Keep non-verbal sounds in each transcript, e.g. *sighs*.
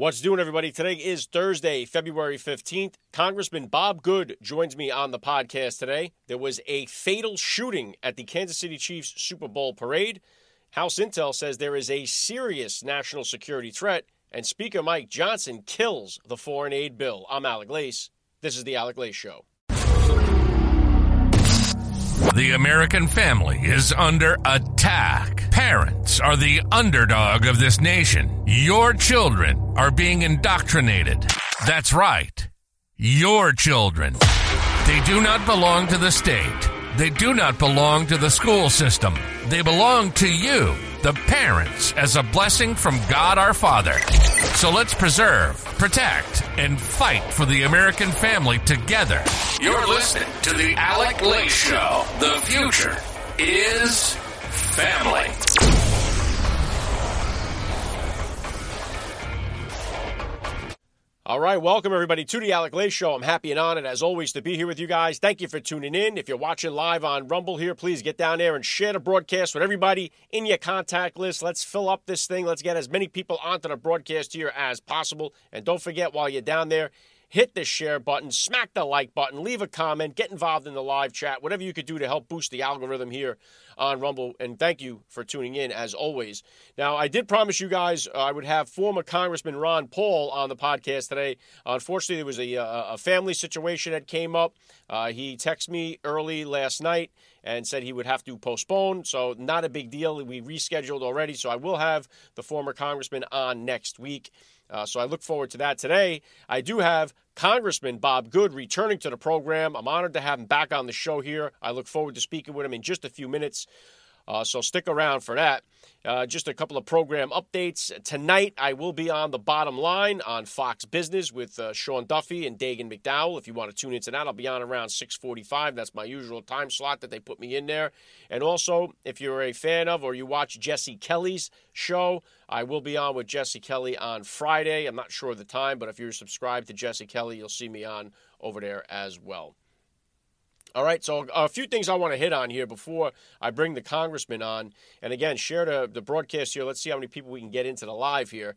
What's doing, everybody? Today is Thursday, February 15th. Congressman Bob Good joins me on the podcast today. There was a fatal shooting at the Kansas City Chiefs Super Bowl parade. House Intel says there is a serious national security threat, and Speaker Mike Johnson kills the foreign aid bill. I'm Alec Lace. This is The Alec Lace Show. The American family is under attack. Parents are the underdog of this nation. Your children are being indoctrinated. That's right. Your children. They do not belong to the state. They do not belong to the school system. They belong to you, the parents, as a blessing from God our Father. So let's preserve, protect, and fight for the American family together. You're listening to The Alec Lace Show. The future is family. All right, welcome everybody to the Alec Lace Show. I'm happy and honored, as always, to be here with you guys. Thank you for tuning in. If you're watching live on Rumble here, please get down there and share the broadcast with everybody in your contact list. Let's fill up this thing. Let's get as many people onto the broadcast here as possible. And don't forget, while you're down there, hit the share button, smack the like button, leave a comment, get involved in the live chat, whatever you could do to help boost the algorithm here on Rumble. And thank you for tuning in as always. Now, I did promise you guys uh, I would have former Congressman Ron Paul on the podcast today. Unfortunately, there was a, a family situation that came up. Uh, he texted me early last night and said he would have to postpone. So, not a big deal. We rescheduled already. So, I will have the former congressman on next week. Uh, so I look forward to that. Today, I do have Congressman Bob Good returning to the program. I'm honored to have him back on the show here. I look forward to speaking with him in just a few minutes. Uh, so stick around for that. Uh, just a couple of program updates. Tonight, I will be on the bottom line on Fox Business with uh, Sean Duffy and Dagen McDowell. If you want to tune into that, I'll be on around 645. That's my usual time slot that they put me in there. And also, if you're a fan of or you watch Jesse Kelly's show, I will be on with Jesse Kelly on Friday. I'm not sure of the time, but if you're subscribed to Jesse Kelly, you'll see me on over there as well. All right, so a few things I want to hit on here before I bring the congressman on. And again, share the, the broadcast here. Let's see how many people we can get into the live here.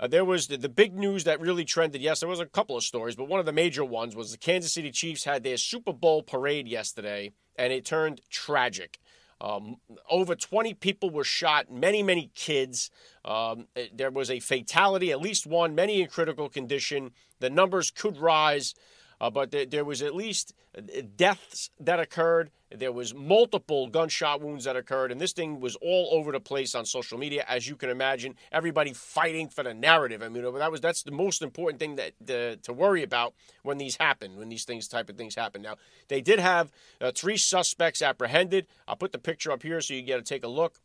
Uh, there was the, the big news that really trended. Yes, there was a couple of stories, but one of the major ones was the Kansas City Chiefs had their Super Bowl parade yesterday, and it turned tragic. Um, over 20 people were shot, many, many kids. Um, there was a fatality, at least one, many in critical condition. The numbers could rise. Uh, but there, there, was at least uh, deaths that occurred. There was multiple gunshot wounds that occurred, and this thing was all over the place on social media, as you can imagine. Everybody fighting for the narrative. I mean, that was that's the most important thing that the, to worry about when these happen, when these things type of things happen. Now, they did have uh, three suspects apprehended. I'll put the picture up here so you get to take a look.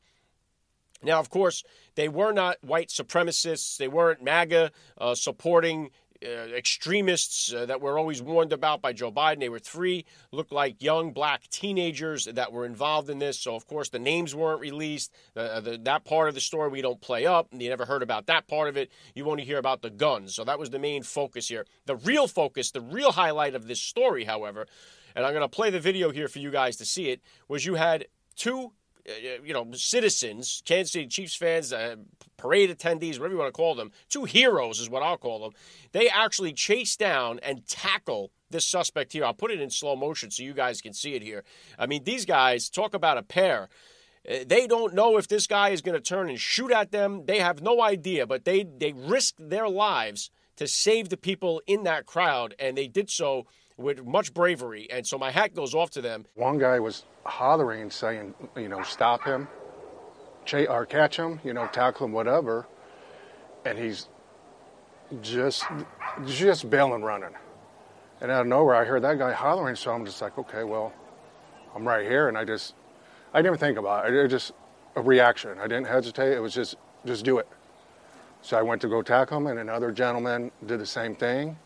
Now, of course, they were not white supremacists. They weren't MAGA uh, supporting uh, extremists uh, that were always warned about by Joe Biden. They were three, looked like young black teenagers that were involved in this. So, of course, the names weren't released. Uh, the, that part of the story we don't play up. And you never heard about that part of it. You only hear about the guns. So, that was the main focus here. The real focus, the real highlight of this story, however, and I'm going to play the video here for you guys to see it, was you had two uh, you know, citizens, Kansas City Chiefs fans, uh, parade attendees, whatever you want to call them, two heroes is what I'll call them. They actually chase down and tackle this suspect here. I'll put it in slow motion so you guys can see it here. I mean, these guys talk about a pair. Uh, they don't know if this guy is going to turn and shoot at them. They have no idea, but they they risked their lives to save the people in that crowd, and they did so with much bravery. And so my hat goes off to them. One guy was hollering, saying, you know, stop him, ch- or catch him, you know, tackle him, whatever. And he's just, just bailing running. And out of nowhere, I heard that guy hollering, so I'm just like, okay, well, I'm right here. And I just, I didn't think about it. It just a reaction. I didn't hesitate. It was just, just do it. So I went to go tackle him, and another gentleman did the same thing.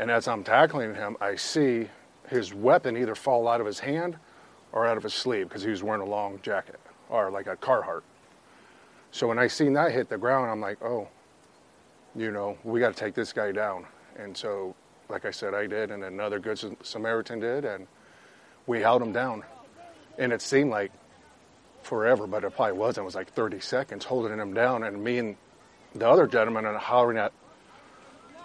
And as I'm tackling him, I see his weapon either fall out of his hand or out of his sleeve because he was wearing a long jacket or like a Carhartt. So when I seen that hit the ground, I'm like, oh, you know, we got to take this guy down. And so, like I said, I did, and another good Samaritan did, and we held him down. And it seemed like forever, but it probably wasn't. It was like 30 seconds holding him down, and me and the other gentleman are hollering at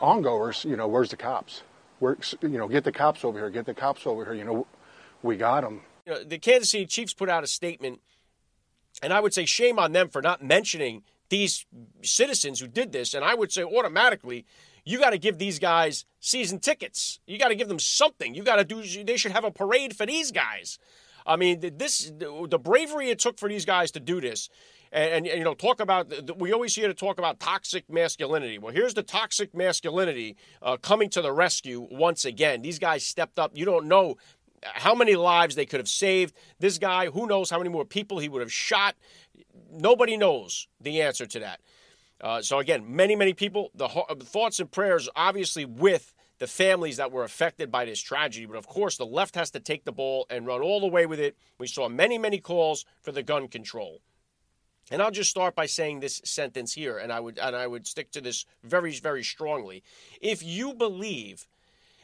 ongoers, you know, where's the cops? Where, you know, get the cops over here. Get the cops over here. You know, we got them. You know, the Kansas City Chiefs put out a statement, and I would say shame on them for not mentioning these citizens who did this. And I would say automatically, you got to give these guys season tickets. You got to give them something. You got to do. They should have a parade for these guys. I mean, this the bravery it took for these guys to do this and, and, you know talk about we always hear to talk about toxic masculinity well here's the toxic masculinity uh, coming to the rescue once again these guys stepped up you don't know how many lives they could have saved this guy who knows how many more people he would have shot nobody knows the answer to that uh, so again many many people the, the thoughts and prayers obviously with the families that were affected by this tragedy. But of course, the left has to take the ball and run all the way with it. We saw many, many calls for the gun control. And I'll just start by saying this sentence here, and I would and I would stick to this very, very strongly. If you believe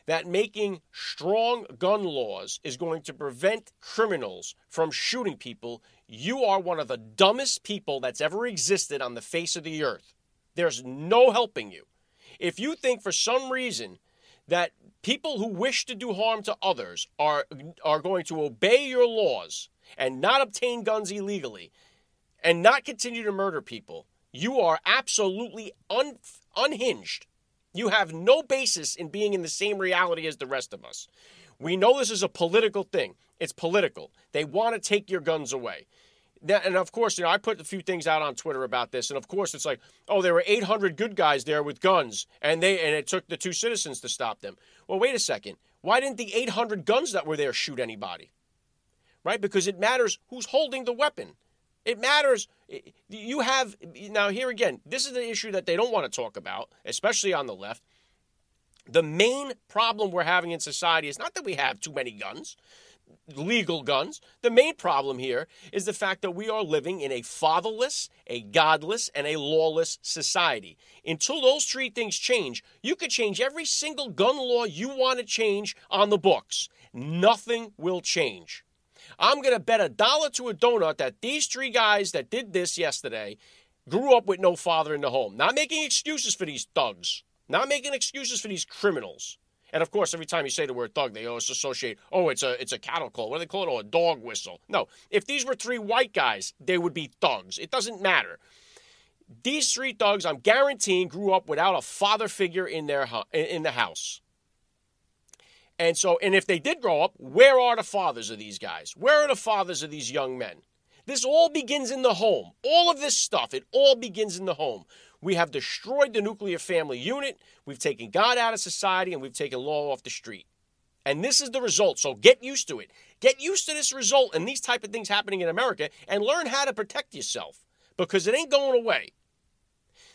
that making strong gun laws is going to prevent criminals from shooting people, you are one of the dumbest people that's ever existed on the face of the earth. There's no helping you. If you think for some reason that people who wish to do harm to others are are going to obey your laws and not obtain guns illegally, and not continue to murder people, you are absolutely un- unhinged. You have no basis in being in the same reality as the rest of us. We know this is a political thing. It's political. They want to take your guns away. And of course, you know, I put a few things out on Twitter about this, and of course, it's like, oh, there were 800 good guys there with guns, and they and it took the two citizens to stop them. Well, wait a second. Why didn't the 800 guns that were there shoot anybody? Right? Because it matters who's holding the weapon. It matters. You have, now, here again, this is the issue that they don't want to talk about, especially on the left. The main problem we're having in society is not that we have too many guns, legal guns. The main problem here is the fact that we are living in a fatherless, a godless, and a lawless society. Until those three things change, you could change every single gun law you want to change on the books. Nothing will change. I'm going to bet a dollar to a donut that these three guys that did this yesterday grew up with no father in the home. Not making excuses for these thugs, not making excuses for these criminals. And of course, every time you say the word thug, they always associate, oh, it's a it's a cattle call. What do they call it? Oh, a dog whistle. No, if these were three white guys, they would be thugs. It doesn't matter. These three thugs, I'm guaranteeing, grew up without a father figure in their in the house. And so, and if they did grow up, where are the fathers of these guys? Where are the fathers of these young men? This all begins in the home. All of this stuff, it all begins in the home. We have destroyed the nuclear family unit. We've taken God out of society and we've taken law off the street. And this is the result. So get used to it. Get used to this result and these type of things happening in America and learn how to protect yourself because it ain't going away.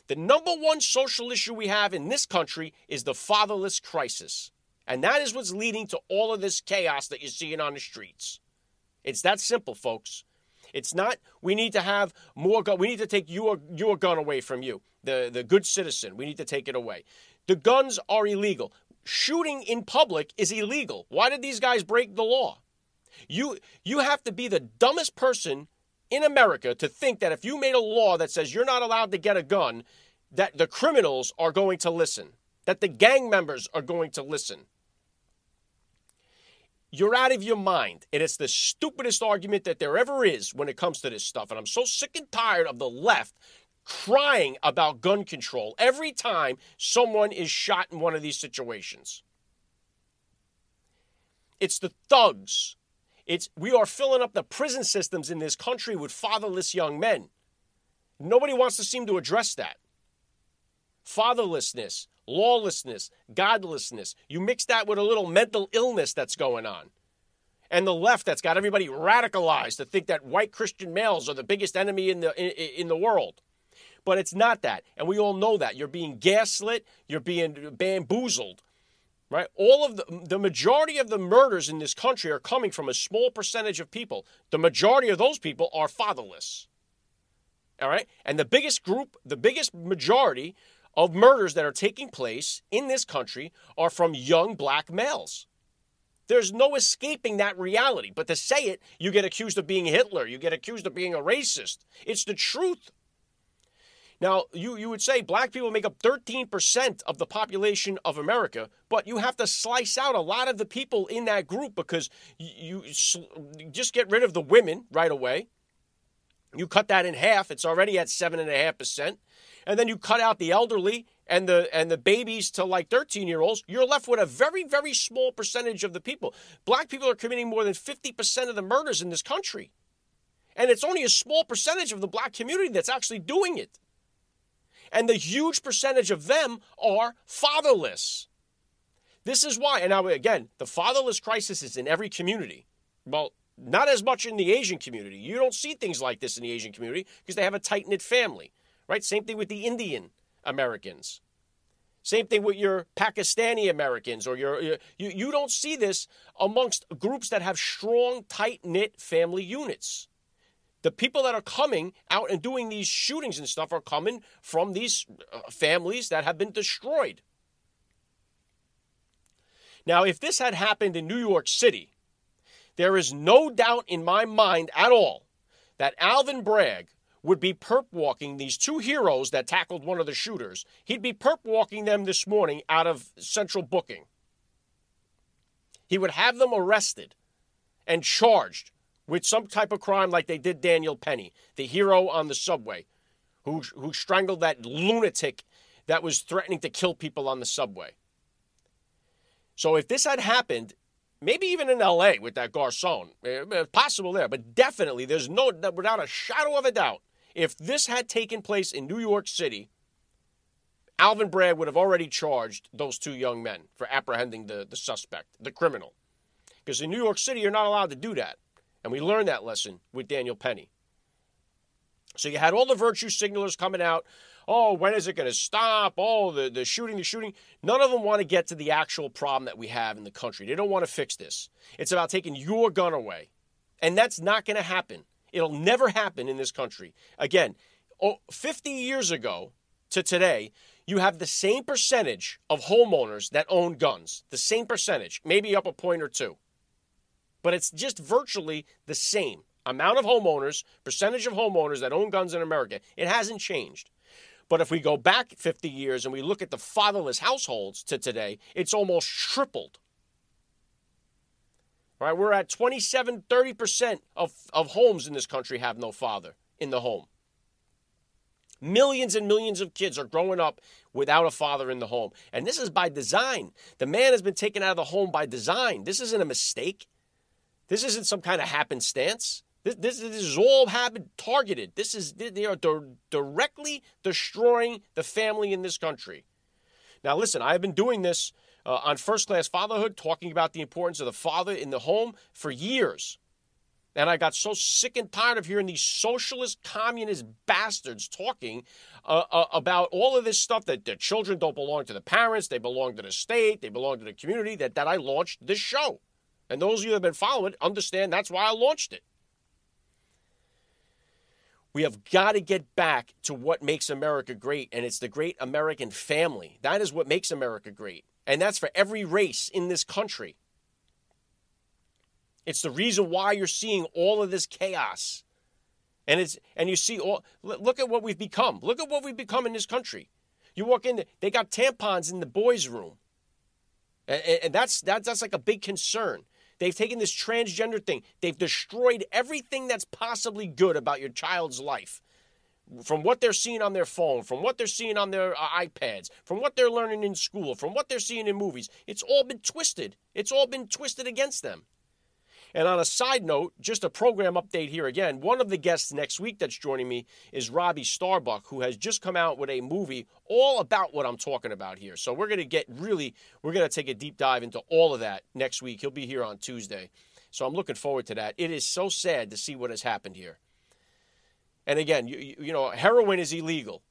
The number one social issue we have in this country is the fatherless crisis. And that is what's leading to all of this chaos that you're seeing on the streets. It's that simple, folks. It's not we need to have more gun. We need to take your your gun away from you, the the good citizen. We need to take it away. The guns are illegal. Shooting in public is illegal. Why did these guys break the law? You you have to be the dumbest person in America to think that if you made a law that says you're not allowed to get a gun, that the criminals are going to listen, that the gang members are going to listen. You're out of your mind. And it's the stupidest argument that there ever is when it comes to this stuff. And I'm so sick and tired of the left crying about gun control every time someone is shot in one of these situations. It's the thugs. It's we are filling up the prison systems in this country with fatherless young men. Nobody wants to seem to address that. Fatherlessness, lawlessness, godlessness. You mix that with a little mental illness that's going on. And the left that's got everybody radicalized to think that white Christian males are the biggest enemy in the in, in the world. But it's not that. And we all know that. You're being gaslit, you're being bamboozled. Right? All of the the majority of the murders in this country are coming from a small percentage of people. The majority of those people are fatherless. All right? And the biggest group, the biggest majority of murders that are taking place in this country are from young black males. There's no escaping that reality. But to say it, you get accused of being Hitler. You get accused of being a racist. It's the truth. Now, you, you would say black people make up 13% of the population of America, but you have to slice out a lot of the people in that group because you, you just get rid of the women right away. You cut that in half, it's already at 7.5%. And then you cut out the elderly and the and the babies to like 13 year olds, you're left with a very, very small percentage of the people. Black people are committing more than 50% of the murders in this country. And it's only a small percentage of the black community that's actually doing it. And the huge percentage of them are fatherless. This is why, and now again, the fatherless crisis is in every community. Well, not as much in the Asian community. You don't see things like this in the Asian community because they have a tight knit family, right? Same thing with the Indian Americans. Same thing with your Pakistani Americans or your, your you, you don't see this amongst groups that have strong, tight knit family units. The people that are coming out and doing these shootings and stuff are coming from these uh, families that have been destroyed. Now, if this had happened in New York City, there is no doubt in my mind at all that Alvin Bragg would be perp walking these two heroes that tackled one of the shooters. He'd be perp walking them this morning out of central booking. He would have them arrested and charged with some type of crime like they did Daniel Penny, the hero on the subway, who, who strangled that lunatic that was threatening to kill people on the subway. So if this had happened, maybe even in LA with that Gascón, eh, eh, possible there, but definitely there's no, without a shadow of a doubt, if this had taken place in New York City, Alvin Bragg would have already charged those two young men for apprehending the, the suspect, the criminal. Because in New York City, you're not allowed to do that. And we learned that lesson with Daniel Penny. So you had all the virtue signalers coming out. Oh, when is it going to stop? Oh, the, the shooting, the shooting. None of them want to get to the actual problem that we have in the country. They don't want to fix this. It's about taking your gun away. And that's not going to happen. It'll never happen in this country. Again, 50 years ago to today, you have the same percentage of homeowners that own guns. The same percentage, maybe up a point or two but it's just virtually the same amount of homeowners, percentage of homeowners that own guns in America. It hasn't changed. But if we go back 50 years and we look at the fatherless households to today, it's almost tripled. Right, we're at 27, 30% of, of homes in this country have no father in the home. Millions and millions of kids are growing up without a father in the home. And this is by design. The man has been taken out of the home by design. This isn't a mistake. This isn't some kind of happenstance. This, this, this is all happened targeted. This is they are directly destroying the family in this country. Now, listen, I have been doing this uh, on first class fatherhood, talking about the importance of the father in the home for years. And I got so sick and tired of hearing these socialist, communist bastards talking uh, uh, about all of this stuff that their children don't belong to the parents, they belong to the state, they belong to the community, that, that I launched this show. And those of you that have been following it understand that's why I launched it. We have got to get back to what makes America great, and it's the great American family. That is what makes America great. And that's for every race in this country. It's the reason why you're seeing all of this chaos. And it's and you see all look at what we've become. Look at what we've become in this country. You walk in, they got tampons in the boys' room. And, and that's, that's that's like a big concern. They've taken this transgender thing, they've destroyed everything that's possibly good about your child's life. From what they're seeing on their phone, from what they're seeing on their uh, iPads, from what they're learning in school, from what they're seeing in movies, it's all been twisted. It's all been twisted against them. And on a side note, just a program update here again. One of the guests next week that's joining me is Robbie Starbuck, who has just come out with a movie all about what I'm talking about here. So we're going to get really, we're going to take a deep dive into all of that next week. He'll be here on Tuesday. So I'm looking forward to that. It is so sad to see what has happened here. And again, you, you know, heroin is illegal.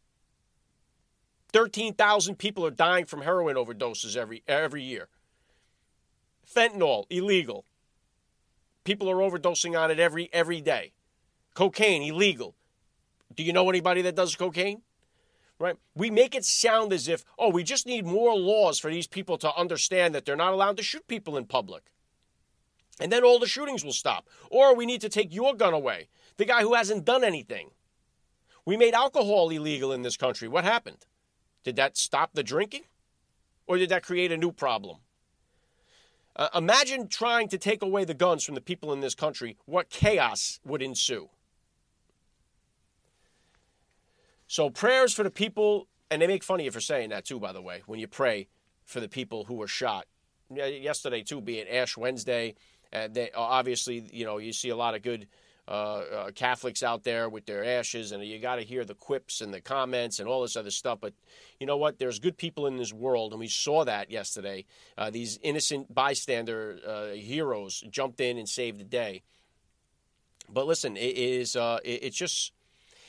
13,000 people are dying from heroin overdoses every every year. Fentanyl illegal. People are overdosing on it every every day. Cocaine illegal. Do you know anybody that does cocaine? Right? We make it sound as if, oh, we just need more laws for these people to understand that they're not allowed to shoot people in public. And then all the shootings will stop. Or we need to take your gun away, the guy who hasn't done anything. We made alcohol illegal in this country. What happened? Did that stop the drinking? Or did that create a new problem? Uh, imagine trying to take away the guns from the people in this country, what chaos would ensue. So, prayers for the people, and they make fun of you for saying that too, by the way, when you pray for the people who were shot. Yesterday, too, being Ash Wednesday, and they, obviously, you know, you see a lot of good uh, uh, Catholics out there with their ashes, and you got to hear the quips and the comments and all this other stuff. But you know what? There's good people in this world, and we saw that yesterday. Uh, these innocent bystander uh, heroes jumped in and saved the day. But listen, it is uh, it, it's just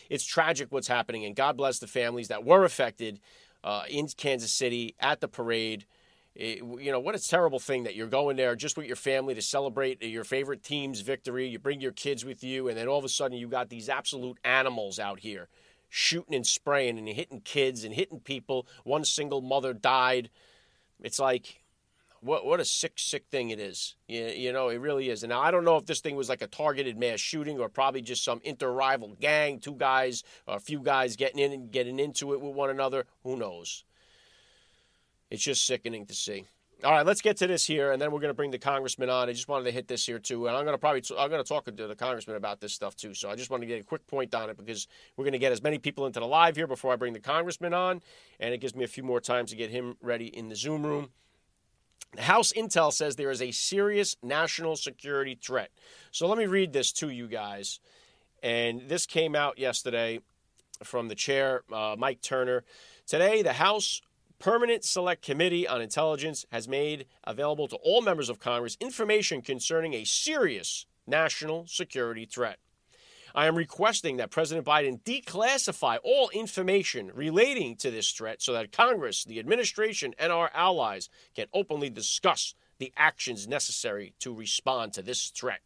it's tragic what's happening, and God bless the families that were affected uh, in Kansas City at the parade. You know, what a terrible thing that you're going there just with your family to celebrate uh, your favorite team's victory. You bring your kids with you, and then all of a sudden you got these absolute animals out here shooting and spraying and hitting kids and hitting people. One single mother died. It's like, what what a sick, sick thing it is. You, you know, it really is. And now I don't know if this thing was like a targeted mass shooting or probably just some inter-rival gang, two guys, or a few guys getting in and getting into it with one another. Who knows? It's just sickening to see. All right, let's get to this here, and then we're going to bring the congressman on. I just wanted to hit this here too, and I'm going to probably I'm going to talk to the congressman about this stuff too. So I just want to get a quick point on it because we're going to get as many people into the live here before I bring the congressman on, and it gives me a few more times to get him ready in the Zoom room. The House Intel says there is a serious national security threat. So let me read this to you guys, and this came out yesterday from the chair, uh, Mike Turner. Today, the House Permanent Select Committee on Intelligence has made available to all members of Congress information concerning a serious national security threat. I am requesting that President Biden declassify all information relating to this threat so that Congress, the administration, and our allies can openly discuss the actions necessary to respond to this threat.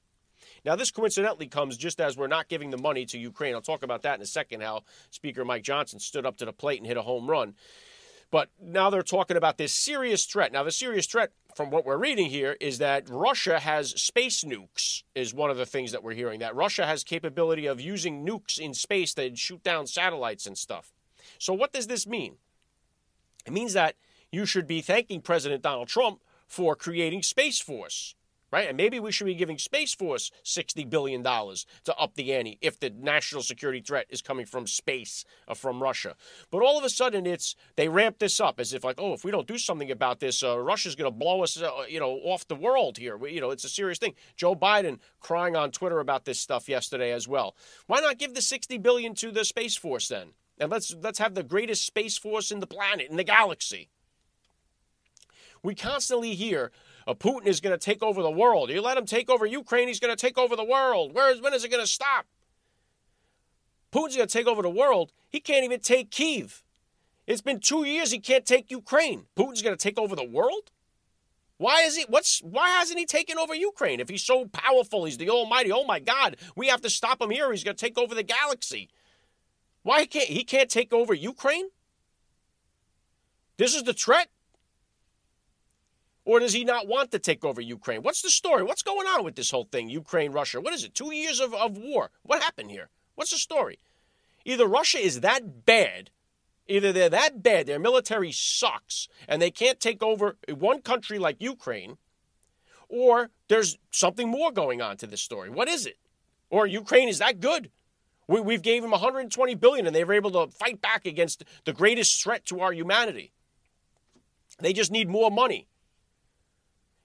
Now, this coincidentally comes just as we're not giving the money to Ukraine. I'll talk about that in a second, how Speaker Mike Johnson stood up to the plate and hit a home run. But now they're talking about this serious threat. Now, the serious threat, from what we're reading here, is that Russia has space nukes, is one of the things that we're hearing. That Russia has capability of using nukes in space to shoot down satellites and stuff. So, what does this mean? It means that you should be thanking President Donald Trump for creating Space Force right? And maybe we should be giving Space Force $60 billion to up the ante if the national security threat is coming from space or from Russia. But all of a sudden, it's they ramp this up as if like, oh, if we don't do something about this, uh, Russia's going to blow us, uh, you know, off the world here. We, you know, it's a serious thing. Joe Biden crying on Twitter about this stuff yesterday as well. Why not give the 60 billion to the Space Force then? And let's let's have the greatest space force in the planet, in the galaxy. We constantly hear uh, Uh, Putin is going to take over the world. You let him take over Ukraine, he's going to take over the world. Where is, when is it going to stop? Putin's going to take over the world. He can't even take Kiev. It's been two years he can't take Ukraine. Putin's going to take over the world? Why is he? What's why hasn't he taken over Ukraine? If he's so powerful, he's the Almighty. Oh my God, we have to stop him here. He's going to take over the galaxy. Why can't he can't take over Ukraine? This is the threat. Or does he not want to take over Ukraine? What's the story? What's going on with this whole thing, Ukraine, Russia? What is it? Two years of, of war. What happened here? What's the story? Either Russia is that bad, either they're that bad, their military sucks, and they can't take over one country like Ukraine, or there's something more going on to this story. What is it? Or Ukraine is that good? We, we've gave them 120 billion, and they were able to fight back against the greatest threat to our humanity. They just need more money.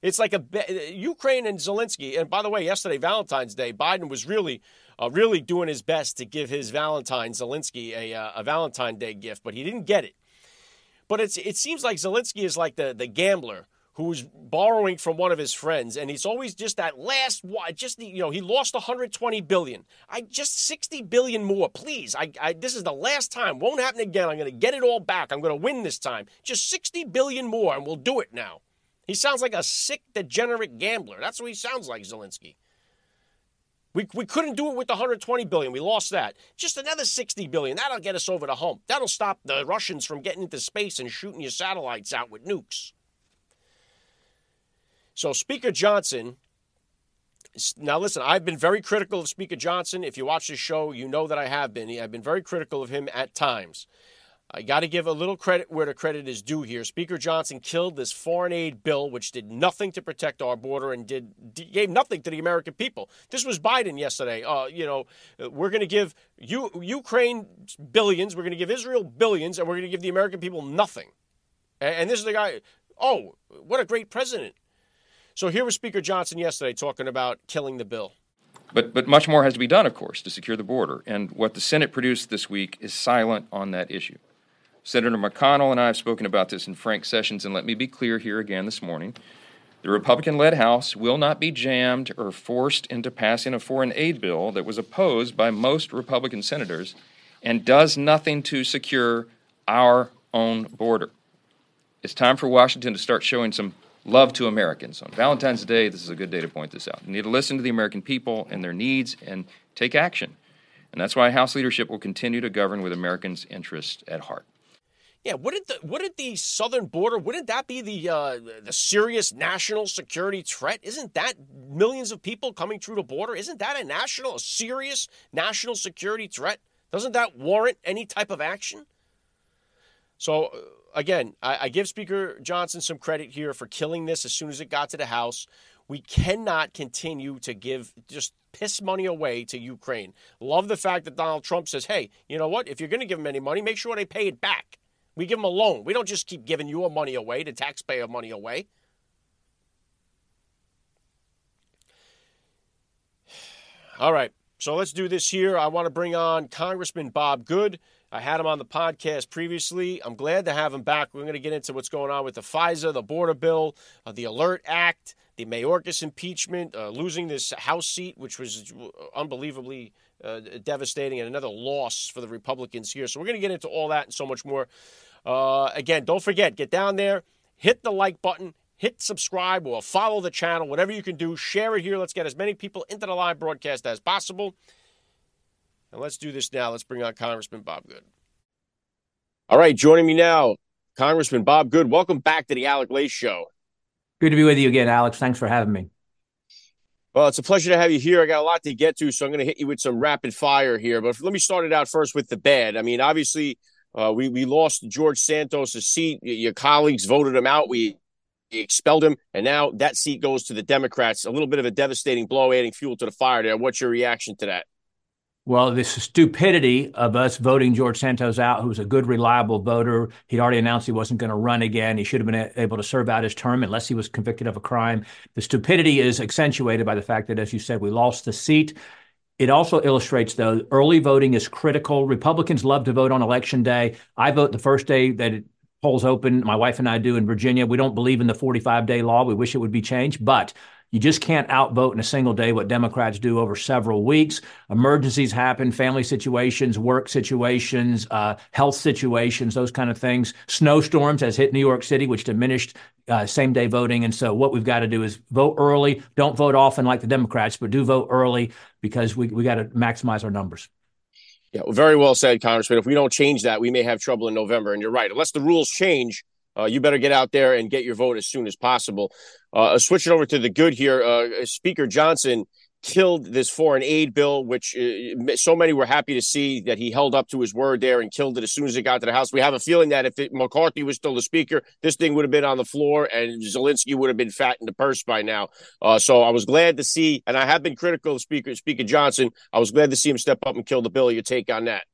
It's like a Ukraine and Zelensky. And by the way, yesterday, Valentine's Day, Biden was really, uh, really doing his best to give his Valentine Zelensky a, uh, a Valentine Day gift, but he didn't get it. But it's it seems like Zelensky is like the the gambler who's borrowing from one of his friends, and he's always just that last just you know he lost 120 billion. I just 60 billion more, please. I, I this is the last time. Won't happen again. I'm going to get it all back. I'm going to win this time. Just 60 billion more, and we'll do it now. He sounds like a sick, degenerate gambler. That's what he sounds like, Zelensky. We, we couldn't do it with the 120 billion. We lost that. Just another 60 billion. That'll get us over the hump. That'll stop the Russians from getting into space and shooting your satellites out with nukes. So Speaker Johnson now, listen, I've been very critical of Speaker Johnson. If you watch this show, you know that I have been. I've been very critical of him at times. I got to give a little credit where the credit is due here. Speaker Johnson killed this foreign aid bill, which did nothing to protect our border and did gave nothing to the American people. This was Biden yesterday. Uh, you know, we're going to give Ukraine billions, we're going to give Israel billions, and we're going to give the American people nothing. And, and this is the guy. Oh, what a great president! So here was Speaker Johnson yesterday talking about killing the bill. But, but much more has to be done, of course, to secure the border. And what the Senate produced this week is silent on that issue. Senator McConnell and I have spoken about this in frank sessions, and let me be clear here again this morning. The Republican led House will not be jammed or forced into passing a foreign aid bill that was opposed by most Republican senators and does nothing to secure our own border. It's time for Washington to start showing some love to Americans. On Valentine's Day, this is a good day to point this out. You need to listen to the American people and their needs and take action. And that's why House leadership will continue to govern with Americans' interests at heart. Yeah, wouldn't the wouldn't the southern border wouldn't that be the uh, the serious national security threat? Isn't that millions of people coming through the border? Isn't that a national, a serious national security threat? Doesn't that warrant any type of action? So uh, again, I, I give Speaker Johnson some credit here for killing this as soon as it got to the House. We cannot continue to give just piss money away to Ukraine. Love the fact that Donald Trump says, "Hey, you know what? If you're going to give them any money, make sure they pay it back." We give them a loan. We don't just keep giving your money away, the taxpayer money away. *sighs* All right. So let's do this here. I want to bring on Congressman Bob Good. I had him on the podcast previously. I'm glad to have him back. We're going to get into what's going on with the FISA, the border bill, uh, the Alert Act, the Mayorkas impeachment, uh, losing this House seat, which was unbelievably uh, devastating, and another loss for the Republicans here. So we're going to get into all that and so much more. Uh, again, don't forget, get down there, hit the like button, hit subscribe, or follow the channel, whatever you can do. Share it here. Let's get as many people into the live broadcast as possible. And let's do this now. Let's bring on Congressman Bob Good. All right, joining me now, Congressman Bob Good. Welcome back to the Alec Lace Show. Good to be with you again, Alex. Thanks for having me. Well, it's a pleasure to have you here. I got a lot to get to, so I'm going to hit you with some rapid fire here. But let me start it out first with the bad. I mean, obviously, uh, we we lost George Santos' seat. Your colleagues voted him out. We expelled him, and now that seat goes to the Democrats. A little bit of a devastating blow, adding fuel to the fire. There. What's your reaction to that? Well, the stupidity of us voting George Santos out, who was a good, reliable voter. He'd already announced he wasn't going to run again. He should have been able to serve out his term unless he was convicted of a crime. The stupidity is accentuated by the fact that, as you said, we lost the seat. It also illustrates, though, early voting is critical. Republicans love to vote on election day. I vote the first day that it polls open. My wife and I do in Virginia. We don't believe in the 45 day law. We wish it would be changed, but you just can't outvote in a single day what Democrats do over several weeks. Emergencies happen, family situations, work situations, uh, health situations, those kind of things. Snowstorms has hit New York City, which diminished uh, same day voting. And so what we've got to do is vote early. Don't vote often like the Democrats, but do vote early because we, we got to maximize our numbers. Yeah, very well said, Congressman. If we don't change that, we may have trouble in November. And you're right. Unless the rules change, uh, you better get out there and get your vote as soon as possible. Uh, switching over to the good here, uh, Speaker Johnson killed this foreign aid bill, which uh, so many were happy to see that he held up to his word there and killed it as soon as it got to the House. We have a feeling that if it, McCarthy was still the Speaker, this thing would have been on the floor and Zelensky would have been fat in the purse by now. Uh, so I was glad to see, and I have been critical of Speaker Speaker Johnson. I was glad to see him step up and kill the bill. Your take on that?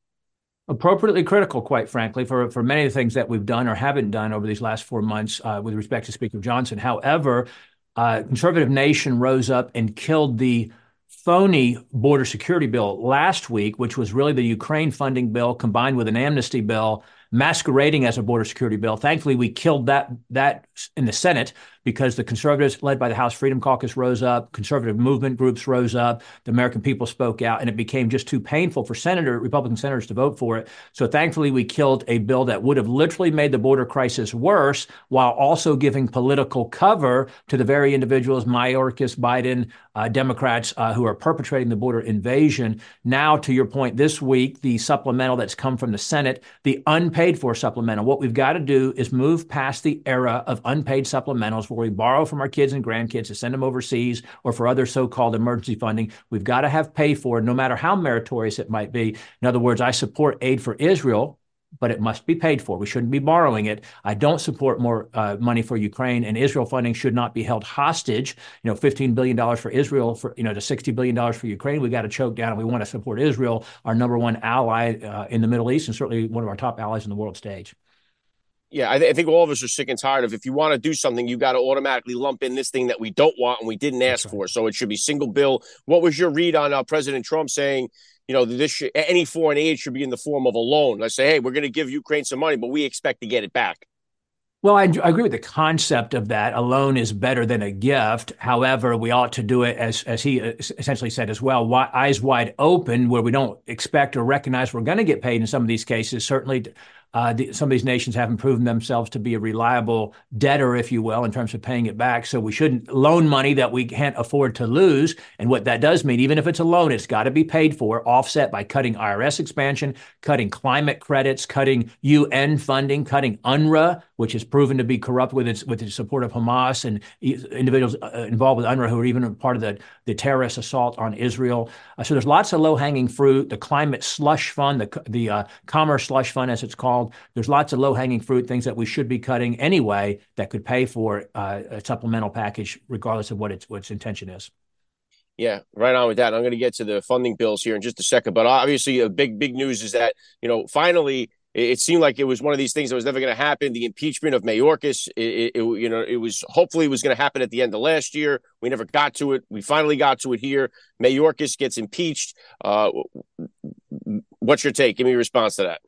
Appropriately critical, quite frankly, for, for many of the things that we've done or haven't done over these last four months uh, with respect to Speaker Johnson. However, uh, conservative nation rose up and killed the phony border security bill last week, which was really the Ukraine funding bill combined with an amnesty bill masquerading as a border security bill. Thankfully, we killed that that in the Senate because the conservatives, led by the House Freedom Caucus, rose up, conservative movement groups rose up, the American people spoke out, and it became just too painful for senator Republican senators to vote for it. So thankfully, we killed a bill that would have literally made the border crisis worse, while also giving political cover to the very individuals, Mayorkas, Biden, uh, Democrats uh, who are perpetrating the border invasion. Now, to your point, this week the supplemental that's come from the Senate, the unpaid for supplemental. What we've got to do is move past the era of unpaid supplementals before we borrow from our kids and grandkids to send them overseas or for other so-called emergency funding. We've got to have pay for, it, no matter how meritorious it might be. In other words, I support aid for Israel but it must be paid for. We shouldn't be borrowing it. I don't support more uh, money for Ukraine, and Israel funding should not be held hostage. You know, $15 billion for Israel, for you know, to $60 billion for Ukraine. We got to choke down. We want to support Israel, our number one ally uh, in the Middle East, and certainly one of our top allies in the world stage. Yeah, I, th- I, think all of us are sick and tired of if you want to do something, you got to automatically lump in this thing that we don't want and we didn't ask right. for. So it should be single bill. What was your read on uh, President Trump saying you know, this should, any foreign aid should be in the form of a loan. Let's say, hey, we're going to give Ukraine some money, but we expect to get it back. Well, I, I, agree with the concept of that. A loan is better than a gift. However, we ought to do it as as he essentially said as well, eyes wide open, where we don't expect or recognize we're going to get paid in some of these cases. Certainly, uh, the, some of these nations haven't proven themselves to be a reliable debtor, if you will, in terms of paying it back. So we shouldn't loan money that we can't afford to lose. And what that does mean, even if it's a loan, it's got to be paid for, offset by cutting IRS expansion, cutting climate credits, cutting UN funding, cutting UNRWA, which is proven to be corrupt with its with its support of Hamas and individuals uh, involved with UNRWA who are even part of the, the terrorist assault on Israel. Uh, so there's lots of low hanging fruit. The climate slush fund, the the uh, commerce slush fund, as it's called there's lots of low hanging fruit, things that we should be cutting anyway that could pay for uh, a supplemental package, regardless of what its, what its intention is. Yeah, right on with that. I'm going to get to the funding bills here in just a second, but obviously, a big, big news is that you know finally it seemed like it was one of these things that was never going to happen. The impeachment of Mayorkas, it, it, you know, it was hopefully it was going to happen at the end of last year. We never got to it. We finally got to it here. Mayorkas gets impeached. Uh, what's your take? Give me a response to that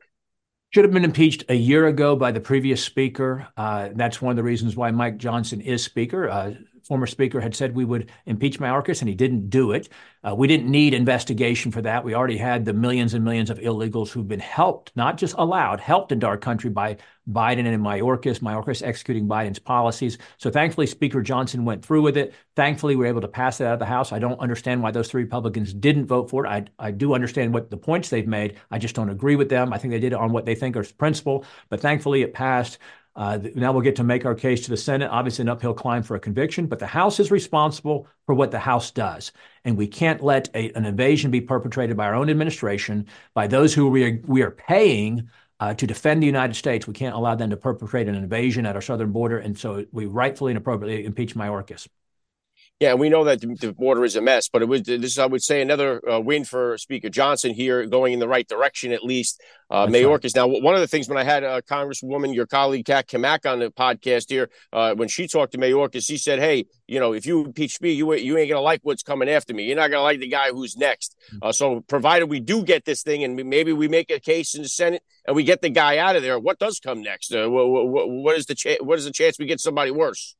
should have been impeached a year ago by the previous speaker. Uh, that's one of the reasons why Mike Johnson is speaker. Uh, former speaker had said we would impeach Mayorkas, and he didn't do it. Uh, we didn't need investigation for that. We already had the millions and millions of illegals who've been helped, not just allowed, helped into our country by Biden and Mayorkas, Mayorkas executing Biden's policies. So thankfully, Speaker Johnson went through with it. Thankfully, we were able to pass it out of the House. I don't understand why those three Republicans didn't vote for it. I, I do understand what the points they've made. I just don't agree with them. I think they did it on what they think is principle, but thankfully it passed. Uh, now we'll get to make our case to the Senate. Obviously, an uphill climb for a conviction, but the House is responsible for what the House does. And we can't let a, an invasion be perpetrated by our own administration, by those who we are, we are paying uh, to defend the United States. We can't allow them to perpetrate an invasion at our southern border. And so we rightfully and appropriately impeach Mayorkas. Yeah, we know that the border is a mess, but it was this is, I would say, another uh, win for Speaker Johnson here, going in the right direction at least. Uh, Mayorkas. Now, one of the things when I had uh, Congresswoman, your colleague Kat Cammack on the podcast here, uh, when she talked to Mayorkas, she said, "Hey, you know, if you impeach me, you you ain't gonna like what's coming after me. You're not gonna like the guy who's next. Uh, so, provided we do get this thing, and maybe we make a case in the Senate and we get the guy out of there, what does come next? Uh, what, what, what is the cha- what is the chance we get somebody worse?"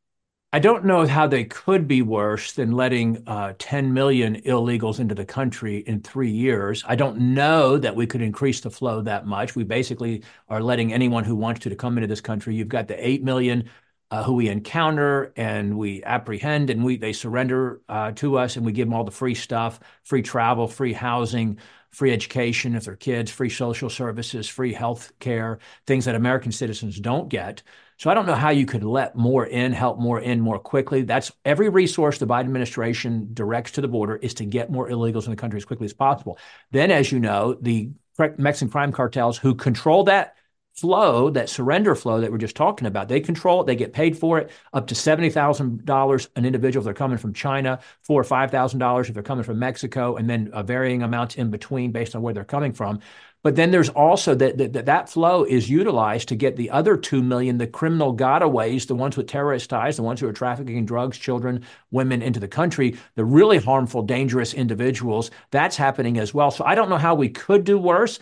I don't know how they could be worse than letting uh, 10 million illegals into the country in three years. I don't know that we could increase the flow that much. We basically are letting anyone who wants to to come into this country. You've got the 8 million uh, who we encounter and we apprehend and we they surrender uh, to us and we give them all the free stuff, free travel, free housing, free education if they're kids, free social services, free health care, things that American citizens don't get. So I don't know how you could let more in, help more in more quickly. That's every resource the Biden administration directs to the border is to get more illegals in the country as quickly as possible. Then, as you know, the Mexican crime cartels who control that flow, that surrender flow that we're just talking about, they control it. They get paid for it up to seventy thousand dollars an individual if they're coming from China, four or five thousand dollars if they're coming from Mexico, and then varying amounts in between based on where they're coming from. But then there's also that, that that flow is utilized to get the other 2 million, the criminal gotaways, the ones with terrorist ties, the ones who are trafficking drugs, children, women into the country, the really harmful, dangerous individuals. That's happening as well. So I don't know how we could do worse.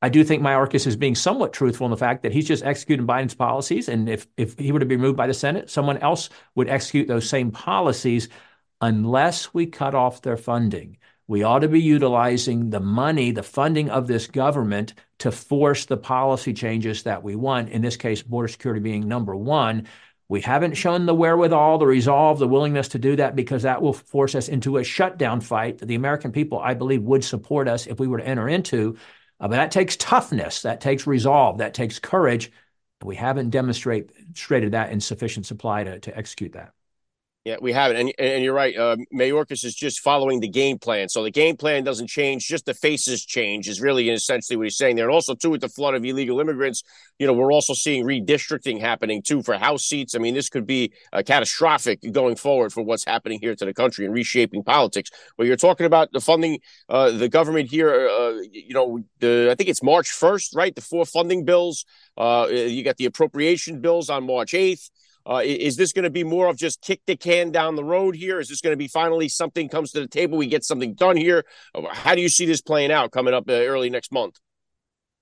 I do think Mayorkas is being somewhat truthful in the fact that he's just executing Biden's policies. And if, if he were to be removed by the Senate, someone else would execute those same policies unless we cut off their funding we ought to be utilizing the money, the funding of this government to force the policy changes that we want. In this case, border security being number one. We haven't shown the wherewithal, the resolve, the willingness to do that because that will force us into a shutdown fight that the American people, I believe, would support us if we were to enter into. Uh, but that takes toughness, that takes resolve, that takes courage. We haven't demonstrated that in sufficient supply to, to execute that. Yeah, we have it, and and you're right. Uh, Mayorkas is just following the game plan, so the game plan doesn't change. Just the faces change is really essentially what he's saying there. And also, too, with the flood of illegal immigrants, you know, we're also seeing redistricting happening too for House seats. I mean, this could be uh, catastrophic going forward for what's happening here to the country and reshaping politics. But you're talking about the funding, uh, the government here. Uh, you know, the I think it's March 1st, right? The four funding bills. Uh, you got the appropriation bills on March 8th. Uh, is this going to be more of just kick the can down the road here? Is this going to be finally something comes to the table? We get something done here. How do you see this playing out coming up uh, early next month?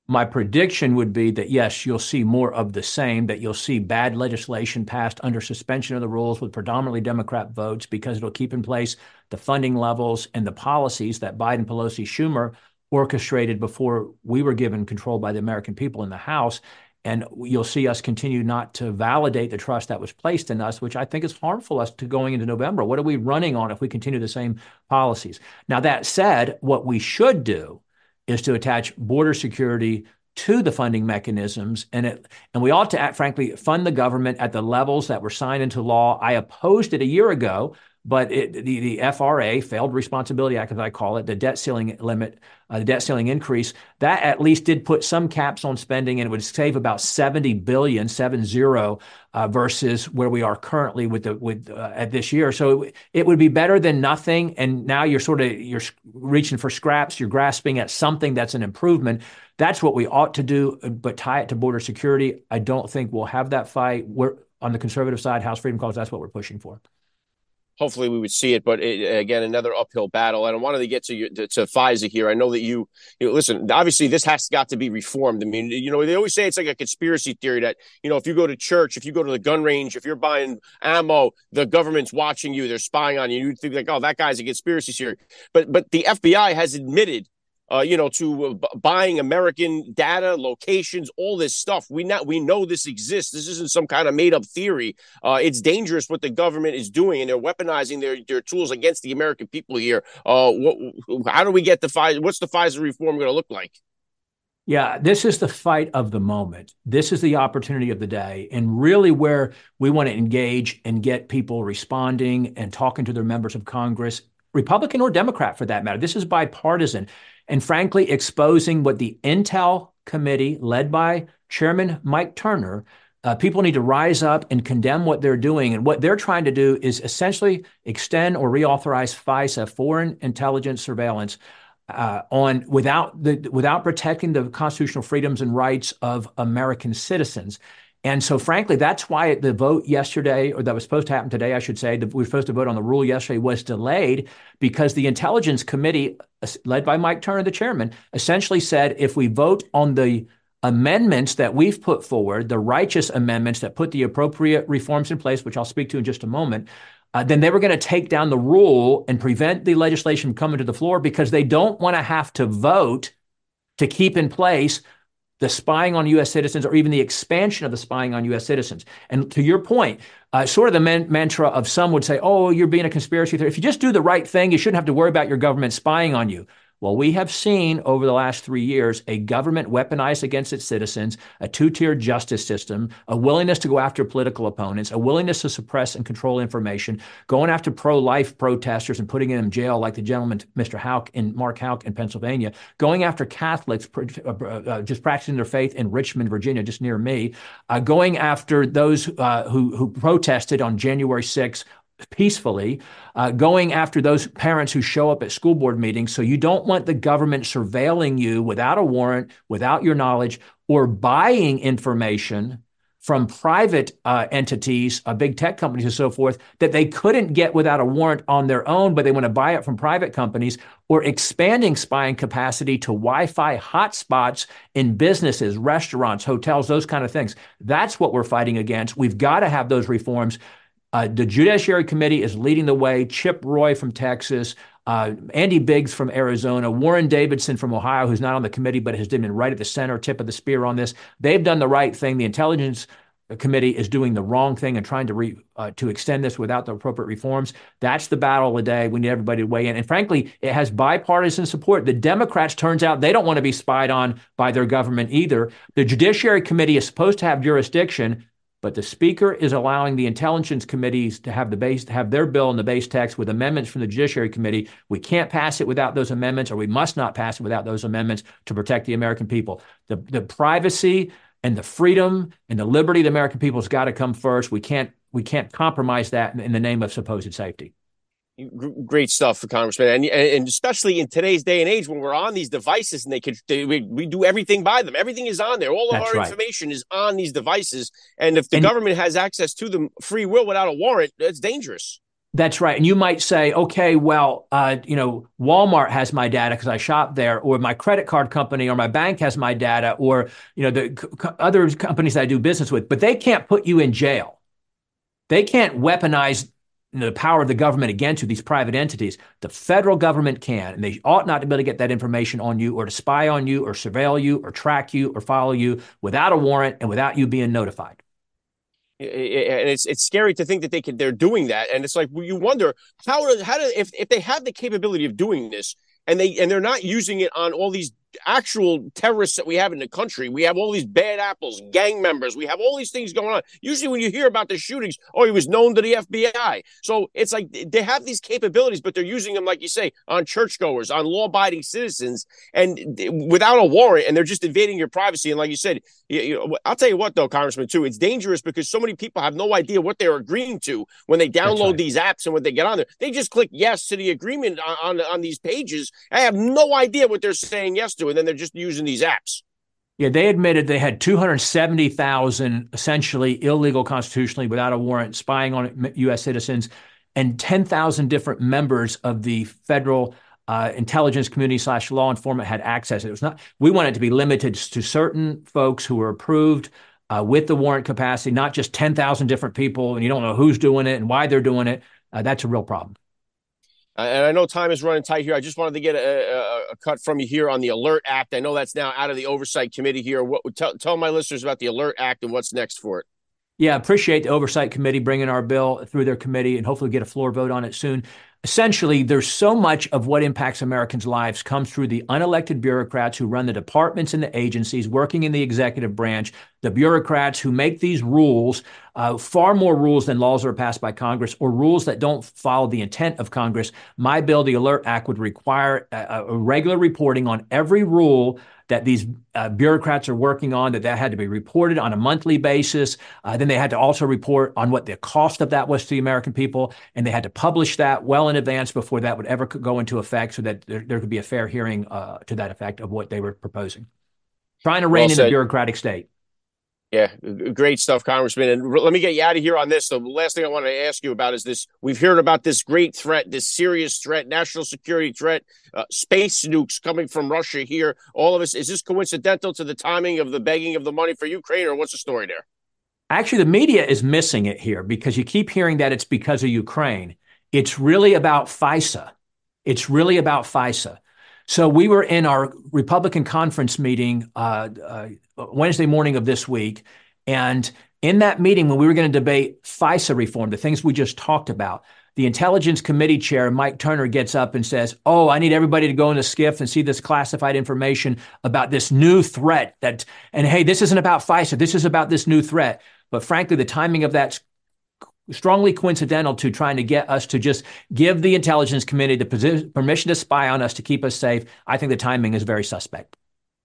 My prediction would be that yes, you'll see more of the same, that you'll see bad legislation passed under suspension of the rules with predominantly Democrat votes because it'll keep in place the funding levels and the policies that Biden, Pelosi, Schumer orchestrated before we were given control by the American people in the House. And you'll see us continue not to validate the trust that was placed in us, which I think is harmful us to going into November. What are we running on if we continue the same policies? Now, that said, what we should do is to attach border security to the funding mechanisms and it and we ought to act, frankly fund the government at the levels that were signed into law i opposed it a year ago but it, the, the FRA, Failed Responsibility Act, as I call it, the debt ceiling limit, uh, the debt ceiling increase, that at least did put some caps on spending and it would save about 70 billion, seven zero, uh, versus where we are currently with the with uh, at this year. So it, it would be better than nothing. And now you're sort of you're reaching for scraps. You're grasping at something that's an improvement. That's what we ought to do, but tie it to border security. I don't think we'll have that fight. We're on the conservative side, House Freedom Caucus. That's what we're pushing for hopefully we would see it. But it, again, another uphill battle. And I wanted to get to, to, to FISA here. I know that you, you know, listen. Obviously, this has got to be reformed. I mean, you know, they always say it's like a conspiracy theory that you know, if you go to church, if you go to the gun range, if you're buying ammo, the government's watching you, they're spying on you. You think like, oh, that guy's a conspiracy theory. But but the FBI has admitted uh, you know, to uh, b- buying American data, locations, all this stuff. We not we know this exists. This isn't some kind of made up theory. Uh, it's dangerous what the government is doing, and they're weaponizing their their tools against the American people here. Uh, what, how do we get the FISA? What's the FISA reform going to look like? Yeah, this is the fight of the moment. This is the opportunity of the day, and really where we want to engage and get people responding and talking to their members of Congress, Republican or Democrat for that matter. This is bipartisan and frankly exposing what the Intel committee, led by Chairman Mike Turner, uh, people need to rise up and condemn what they're doing. And what they're trying to do is essentially extend or reauthorize FISA, foreign intelligence surveillance, uh, on without the without protecting the constitutional freedoms and rights of American citizens. And so, frankly, that's why the vote yesterday, or that was supposed to happen today, I should say, we were supposed to vote on the rule yesterday, was delayed because the Intelligence Committee, led by Mike Turner, the chairman, essentially said if we vote on the amendments that we've put forward, the righteous amendments that put the appropriate reforms in place, which I'll speak to in just a moment, uh, then they were going to take down the rule and prevent the legislation from coming to the floor because they don't want to have to vote to keep in place the spying on U.S. citizens or even the expansion of the spying on U.S. citizens. And to your point, uh, sort of the man- mantra of some would say, oh, you're being a conspiracy theorist. If you just do the right thing, you shouldn't have to worry about your government spying on you. Well, we have seen over the last three years a government weaponized against its citizens, a two tier justice system, a willingness to go after political opponents, a willingness to suppress and control information, going after pro life protesters and putting them in jail, like the gentleman, Mr. Houck in Mark Houck in Pennsylvania, going after Catholics uh, uh, just practicing their faith in Richmond, Virginia, just near me, uh, going after those uh, who, who protested on January 6th peacefully, uh, going after those parents who show up at school board meetings. So you don't want the government surveilling you without a warrant, without your knowledge, or buying information from private uh, entities, uh, big tech companies, and so forth, that they couldn't get without a warrant on their own, but they want to buy it from private companies, or expanding spying capacity to Wi Fi hotspots in businesses, restaurants, hotels, those kind of things. That's what we're fighting against. We've got to have those reforms. Uh, the Judiciary Committee is leading the way. Chip Roy from Texas, uh, Andy Biggs from Arizona, Warren Davidson from Ohio, who's not on the committee but has been right at the center, tip of the spear on this. They've done the right thing. The Intelligence Committee is doing the wrong thing and trying to re, uh, to extend this without the appropriate reforms. That's the battle of the day. We need everybody to weigh in. And frankly, it has bipartisan support. The Democrats, turns out, they don't want to be spied on by their government either. The Judiciary Committee is supposed to have jurisdiction, but the Speaker is allowing the intelligence committees to have the base to have their bill in the base text with amendments from the Judiciary Committee. We can't pass it without those amendments, or we must not pass it without those amendments to protect the American people. The the privacy and the freedom and the liberty of the American people has got to come first. We can't we can't compromise that in the name of supposed safety. Great stuff, for Congressman, and and especially in today's day and age when we're on these devices and they could they, we, we do everything by them. Everything is on there. All of That's our right. information is on these devices, and if the and, government has access to them free will without a warrant, it's dangerous. That's right. And you might say, okay, well, uh, you know, Walmart has my data because I shop there, or my credit card company or my bank has my data, or, you know, the c- other companies I do business with, but they can't put you in jail. They can't weaponize the power of the government against you, these private entities. The federal government can, and they ought not to be able to get that information on you or to spy on you or surveil you or track you or follow you without a warrant and without you being notified and it's it's scary to think that they can they're doing that and it's like you wonder how how do if if they have the capability of doing this and they and they're not using it on all these actual terrorists that we have in the country. We have all these bad apples, gang members. We have all these things going on. Usually, when you hear about the shootings, oh, he was known to the FBI. So it's like they have these capabilities, but they're using them, like you say, on churchgoers, on law abiding citizens, and without a warrant, and they're just invading your privacy. And like you said, you, you I'll tell you what, though, Congressman, too, it's dangerous because so many people have no idea what they're agreeing to when they download right. these apps and when they get on there. They just click yes to the agreement on, on, on these pages. I have no idea what they're saying yes to to, and then they're just using these apps. Yeah, they admitted they had 270,000 essentially illegal constitutionally without a warrant spying on U.S. citizens and 10,000 different members of the federal uh, intelligence community slash law enforcement had access. It was not, we want it to be limited to certain folks who were approved uh, with the warrant capacity, not just 10,000 different people and you don't know who's doing it and why they're doing it. Uh, that's a real problem. Uh, and I know time is running tight here. I just wanted to get a, a, a, cut from you here on the Alert Act. I know that's now out of the Oversight Committee here. What tell, tell my listeners about the Alert Act and what's next for it? Yeah, appreciate the Oversight Committee bringing our bill through their committee and hopefully get a floor vote on it soon essentially there's so much of what impacts Americans' lives comes through the unelected bureaucrats who run the departments and the agencies working in the executive branch, the bureaucrats who make these rules, uh, far more rules than laws that are passed by Congress or rules that don't follow the intent of Congress. My bill, the Alert Act, would require a, a regular reporting on every rule that these uh, bureaucrats are working on, that that had to be reported on a monthly basis. Uh, then they had to also report on what the cost of that was to the American people, and they had to publish that well in advance before that would ever go into effect, so that there, there could be a fair hearing uh, to that effect of what they were proposing. Trying to rein well in the bureaucratic state. Yeah, great stuff, Congressman. And let me get you out of here on this. The last thing I want to ask you about is this: we've heard about this great threat, this serious threat, national security threat, uh, space nukes coming from Russia here. All of us. Is this coincidental to the timing of the begging of the money for Ukraine, or what's the story there? Actually, the media is missing it here because you keep hearing that it's because of Ukraine. It's really about FISA. It's really about FISA. So we were in our Republican conference meeting uh, uh, Wednesday morning of this week, and in that meeting, when we were going to debate FISA reform, the things we just talked about, the Intelligence Committee Chair, Mike Turner, gets up and says, Oh, I need everybody to go in the SCIF and see this classified information about this new threat that, and hey, this isn't about FISA, this is about this new threat. But frankly, the timing of that's strongly coincidental to trying to get us to just give the intelligence committee the permission to spy on us to keep us safe. I think the timing is very suspect.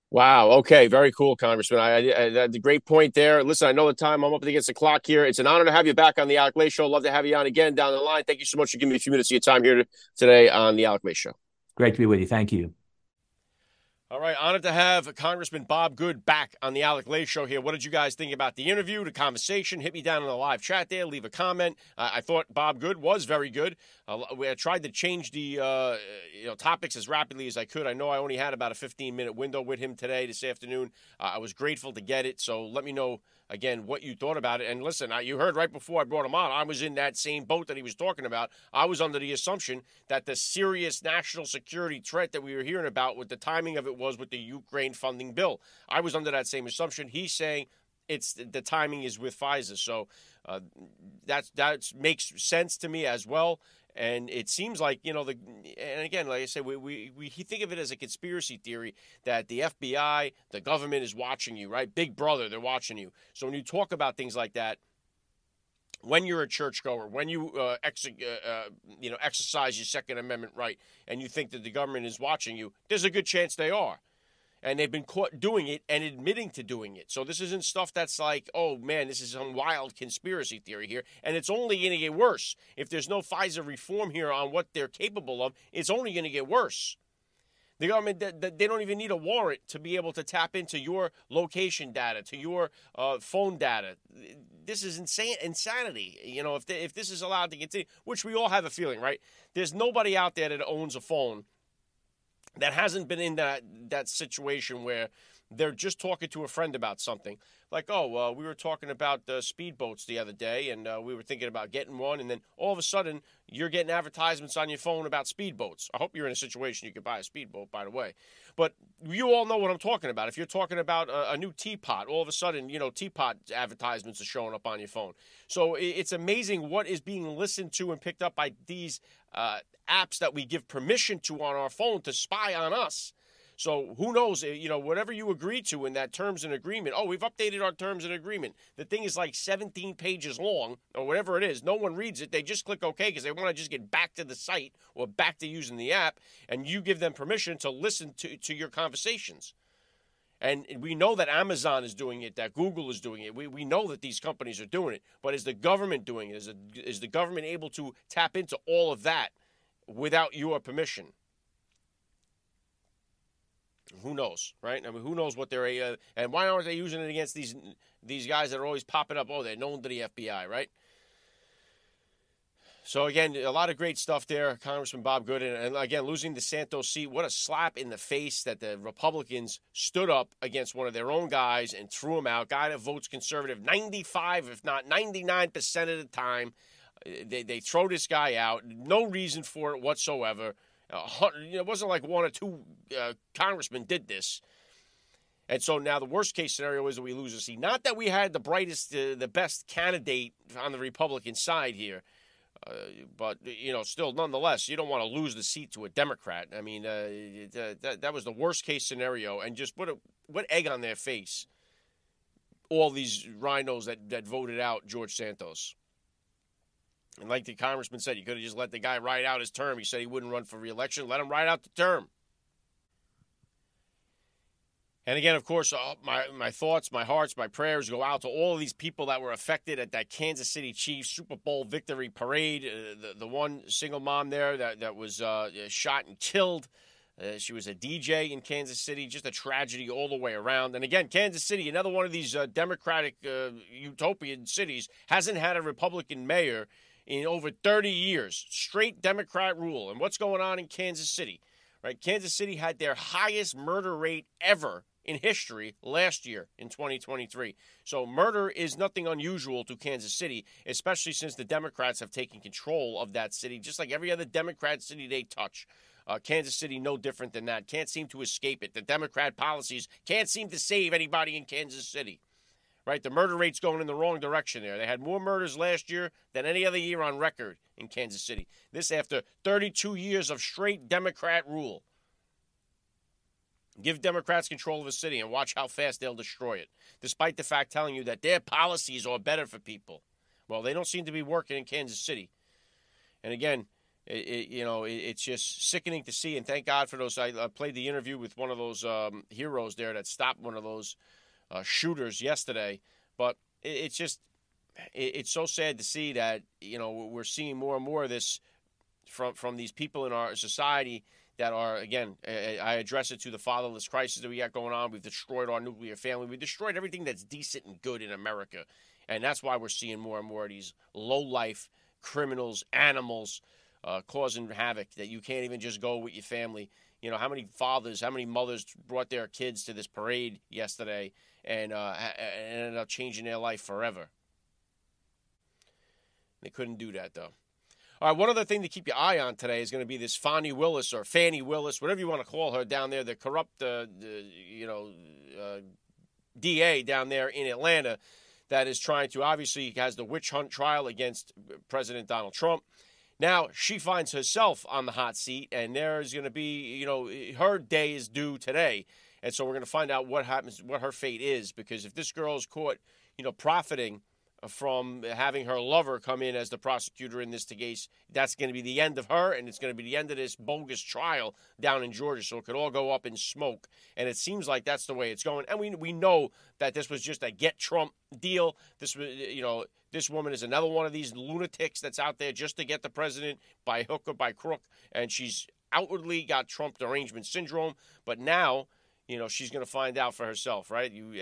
Wow. Okay. Very cool, Congressman. I, I, a great point there. Listen, I know the time. I'm up against the clock here. It's an honor to have you back on the Alec Lace Show. Love to have you on again down the line. Thank you so much for giving me a few minutes of your time here today on the Alec Lace Show. Great to be with you. Thank you. All right, honored to have Congressman Bob Good back on the Alec Lace Show here. What did you guys think about the interview, the conversation? Hit me down in the live chat there, leave a comment. I thought Bob Good was very good. Uh, I tried to change the uh, you know topics as rapidly as I could. I know I only had about a 15 minute window with him today, this afternoon. Uh, I was grateful to get it. So let me know again what you thought about it. And listen, you heard right before I brought him on, I was in that same boat that he was talking about. I was under the assumption that the serious national security threat that we were hearing about, with the timing of it was with the Ukraine funding bill. I was under that same assumption. He's saying it's the timing is with FISA. So uh, that that makes sense to me as well. And it seems like you know the and again, like I said, we, we we think of it as a conspiracy theory that the FBI, the government is watching you, right? Big Brother, they're watching you. So when you talk about things like that, when you're a churchgoer, when you uh, ex- uh, uh, you know exercise your Second Amendment right, and you think that the government is watching you, there's a good chance they are and they've been caught doing it and admitting to doing it. So this isn't stuff that's like, oh man, this is some wild conspiracy theory here, and it's only going to get worse if there's no FISA reform here on what they're capable of. It's only going to get worse. The government, they don't even need a warrant to be able to tap into your location data, to your uh, phone data. This is insane, insanity. You know, if, they, if this is allowed to continue, which we all have a feeling, right? There's nobody out there that owns a phone that hasn't been in that that situation where they're just talking to a friend about something. Like, oh, uh, we were talking about uh, speedboats the other day, and uh, we were thinking about getting one, and then all of a sudden you're getting advertisements on your phone about speedboats. I hope you're in a situation you could buy a speedboat, by the way. But you all know what I'm talking about. If you're talking about a, a new teapot, all of a sudden, you know, teapot advertisements are showing up on your phone. So it's amazing what is being listened to and picked up by these uh, apps that we give permission to on our phone to spy on us. So who knows? Eh, you know, whatever you agree to in that terms and agreement. Oh, we've updated our terms and agreement. The thing is like 17 pages long or whatever it is. No one reads it. They just click OK because they want to just get back to the site or back to using the app, and you give them permission to listen to to your conversations. And we know that Amazon is doing it, that Google is doing it. We, we know that these companies are doing it. But is the government doing it? Is, it, is the government able to tap into all of that without your permission? Who knows, right? I mean, who knows what they're uh, and why aren't they using it against these these guys that are always popping up? Oh, they're known to the FBI, right? So again, a lot of great stuff there, Congressman Bob Good, and, again, losing the Santos seat. What a slap in the face that the Republicans stood up against one of their own guys and threw him out. Guy that votes conservative, ninety-five, if not ninety-nine percent of the time, they they throw this guy out. No reason for it whatsoever. It wasn't like one or two uh, congressmen did this. And so now the worst case scenario is that we lose a seat. Not that we had the brightest, uh, the best candidate on the Republican side here, uh, but you know, still, nonetheless, you don't want to lose the seat to a Democrat. I mean, uh, that that was the worst case scenario, and just put a what egg on their face. All these RINOs that that voted out George Santos. And like the congressman said, you could have just let the guy ride out his term. He said he wouldn't run for reelection. Let him ride out the term. And again, of course, uh, my, my thoughts, my hearts, my prayers go out to all of these people that were affected at that Kansas City Chiefs Super Bowl victory parade. Uh, the, the one single mom there that, that was uh, shot and killed. Uh, she was a DJ in Kansas City. Just a tragedy all the way around. And again, Kansas City, another one of these uh, Democratic uh, utopian cities, hasn't had a Republican mayor in over 30 years. Straight Democrat rule. And what's going on in Kansas City? Right? Kansas City had their highest murder rate ever in history last year in 2023. So murder is nothing unusual to Kansas City, especially since the Democrats have taken control of that city, just like every other Democrat city they touch. Uh, Kansas City, no different than that. Can't seem to escape it. The Democrat policies can't seem to save anybody in Kansas City right? The murder rate's going in the wrong direction there. They had more murders last year than any other year on record in Kansas City. This after 32 years of straight Democrat rule. Give Democrats control of a city and watch how fast they'll destroy it, despite the fact telling you that their policies are better for people. Well, they don't seem to be working in Kansas City. And again, it, it, you know, it, it's just sickening to see. And thank God for those. I, I played the interview with one of those um, heroes there that stopped one of those uh, shooters yesterday. But it, it's just it, it's so sad to see that you know we're seeing more and more of this from from these people in our society that are again I address it to the fatherless crisis that we got going on. We've destroyed our nuclear family. We've destroyed everything that's decent and good in America, and that's why we're seeing more and more of these low life criminals, animals. Uh, causing havoc that you can't even just go with your family. You know, how many fathers, how many mothers brought their kids to this parade yesterday and, uh, ended up changing their life forever. They couldn't do that though. All right, one other thing to keep your eye on today is going to be this Fani Willis or Fani Willis, whatever you want to call her down there, the corrupt, uh, the, you know, uh, DA down there in Atlanta that is trying to obviously has the witch hunt trial against President Donald Trump. Now she finds herself on the hot seat, and there is going to be, you know, her day is due today, and so we're going to find out what happens, what her fate is, because if this girl is caught, you know, profiting uh, from having her lover come in as the prosecutor in this case. That's going to be the end of her, and it's going to be the end of this bogus trial down in Georgia. So it could all go up in smoke. And it seems like that's the way it's going. And we we know that this was just a get Trump deal. This was, you know, this woman is another one of these lunatics that's out there just to get the president by hook or by crook, and she's outwardly got Trump derangement syndrome. But now, you know, she's going to find out for herself, right? You.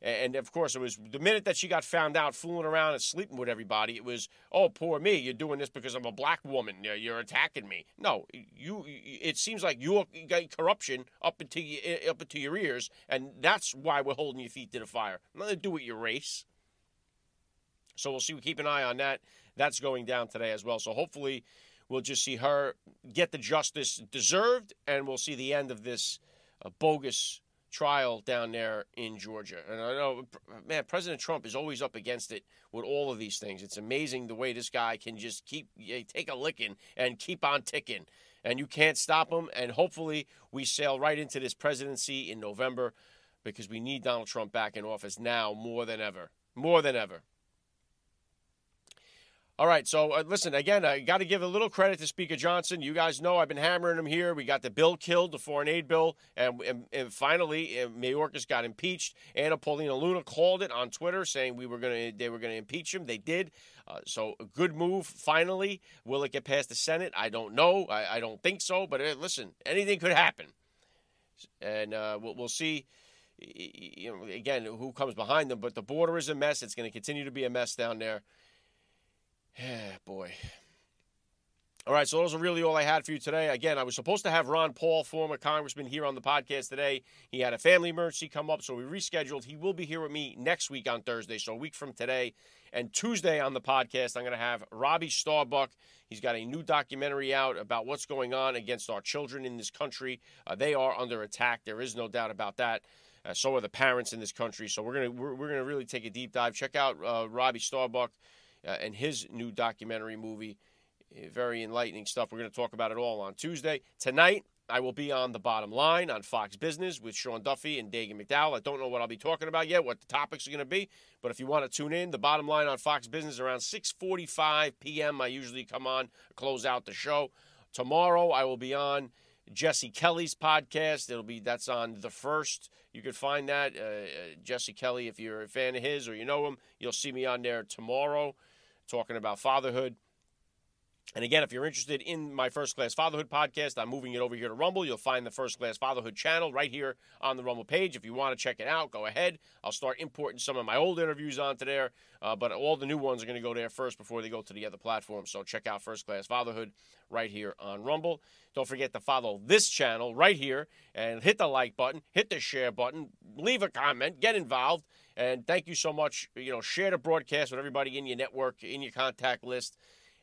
Uh, and of course, it was the minute that she got found out fooling around and sleeping with everybody, it was, oh, poor me. You're doing this because I'm a black woman. You're attacking me. No, you. It seems like you're got corruption up into up into your ears, and that's why we're holding your feet to the fire. Nothing to do with your race. So we'll see. We keep an eye on that. That's going down today as well. So hopefully, we'll just see her get the justice deserved, and we'll see the end of this uh, bogus trial down there in Georgia. And I know, man, President Trump is always up against it with all of these things. It's amazing the way this guy can just keep take a licking and keep on ticking, and you can't stop him. And hopefully, we sail right into this presidency in November because we need Donald Trump back in office now more than ever. More than ever. All right, so uh, listen again. I got to give a little credit to Speaker Johnson. You guys know I've been hammering him here. We got the bill killed, the foreign aid bill, and, and, and finally, uh, Mayorkas got impeached. Anna Paulina Luna called it on Twitter, saying we were going to they were going to impeach him. They did. Uh, so a good move. Finally, will it get past the Senate? I don't know. I, I don't think so. But uh, listen, anything could happen, and uh, we'll, we'll see you know, again, who comes behind them. But the border is a mess. It's going to continue to be a mess down there. Yeah, boy. All right, so those are really all I had for you today. Again, I was supposed to have Ron Paul, former congressman, here on the podcast today. He had a family emergency come up, so we rescheduled. He will be here with me next week on Thursday, so a week from today. And Tuesday on the podcast, I'm going to have Robbie Starbuck. He's got a new documentary out about what's going on against our children in this country. Uh, they are under attack. There is no doubt about that. Uh, so are the parents in this country. So we're gonna we're, we're gonna really take a deep dive. Check out uh, Robbie Starbuck and his new documentary movie. Uh, very enlightening stuff. We're going to talk about it all on Tuesday. Tonight, I will be on the bottom line on Fox Business with Sean Duffy and Dagen McDowell. I don't know what I'll be talking about yet, what the topics are going to be, but if you want to tune in, the bottom line on Fox Business around 6:45 p.m. I usually come on, close out the show. Tomorrow I will be on Jesse Kelly's podcast. It'll be that's on the first. You can find that uh, uh Jesse Kelly if you're a fan of his or you know him. You'll see me on there tomorrow talking about fatherhood. And again, if you're interested in my First Class Fatherhood podcast, I'm moving it over here to Rumble. You'll find the First Class Fatherhood channel right here on the Rumble page. If you want to check it out, go ahead. I'll start importing some of my old interviews onto there, uh, but all the new ones are going to go there first before they go to the other platforms. So check out First Class Fatherhood right here on Rumble. Don't forget to follow this channel right here and hit the like button, hit the share button, leave a comment, get involved. And thank you so much. You know, share the broadcast with everybody in your network, in your contact list.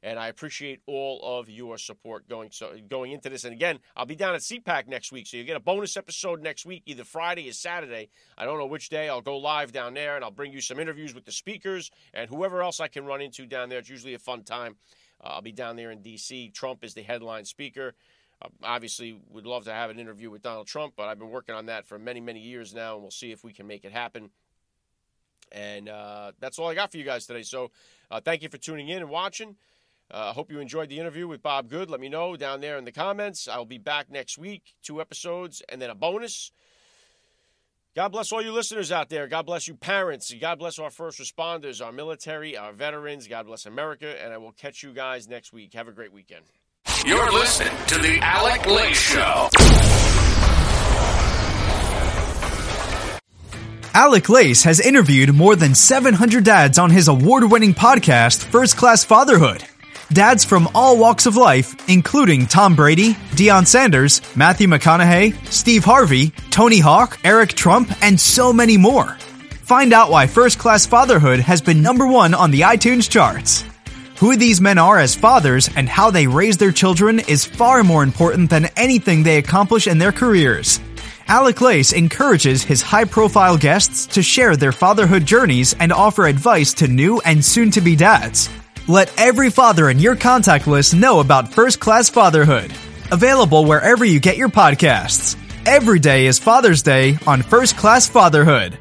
And I appreciate all of your support going so going into this. And again, I'll be down at CPAC next week, so you get a bonus episode next week, either Friday or Saturday. I don't know which day. I'll go live down there, and I'll bring you some interviews with the speakers and whoever else I can run into down there. It's usually a fun time. Uh, I'll be down there in D.C. Trump is the headline speaker. Uh, obviously, would love to have an interview with Donald Trump, but I've been working on that for many, many years now, and we'll see if we can make it happen. And uh, that's all I got for you guys today. So uh, thank you for tuning in and watching. I uh, hope you enjoyed the interview with Bob Good. Let me know down there in the comments. I'll be back next week, two episodes, and then a bonus. God bless all you listeners out there. God bless you, parents. God bless our first responders, our military, our veterans. God bless America. And I will catch you guys next week. Have a great weekend. You're listening to The Alec Lace Show. Alec Lace has interviewed more than 700 dads on his award winning podcast, First Class Fatherhood. Dads from all walks of life, including Tom Brady, Deion Sanders, Matthew McConaughey, Steve Harvey, Tony Hawk, Eric Trump, and so many more. Find out why First Class Fatherhood has been number one on the iTunes charts. Who these men are as fathers and how they raise their children is far more important than anything they accomplish in their careers. Alec Lace encourages his high profile guests to share their fatherhood journeys and offer advice to new and soon to be dads. Let every father in your contact list know about First Class Fatherhood. Available wherever you get your podcasts. Every day is Father's Day on First Class Fatherhood.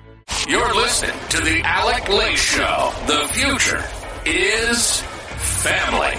You're listening to the Alec Lace Show. The future is family.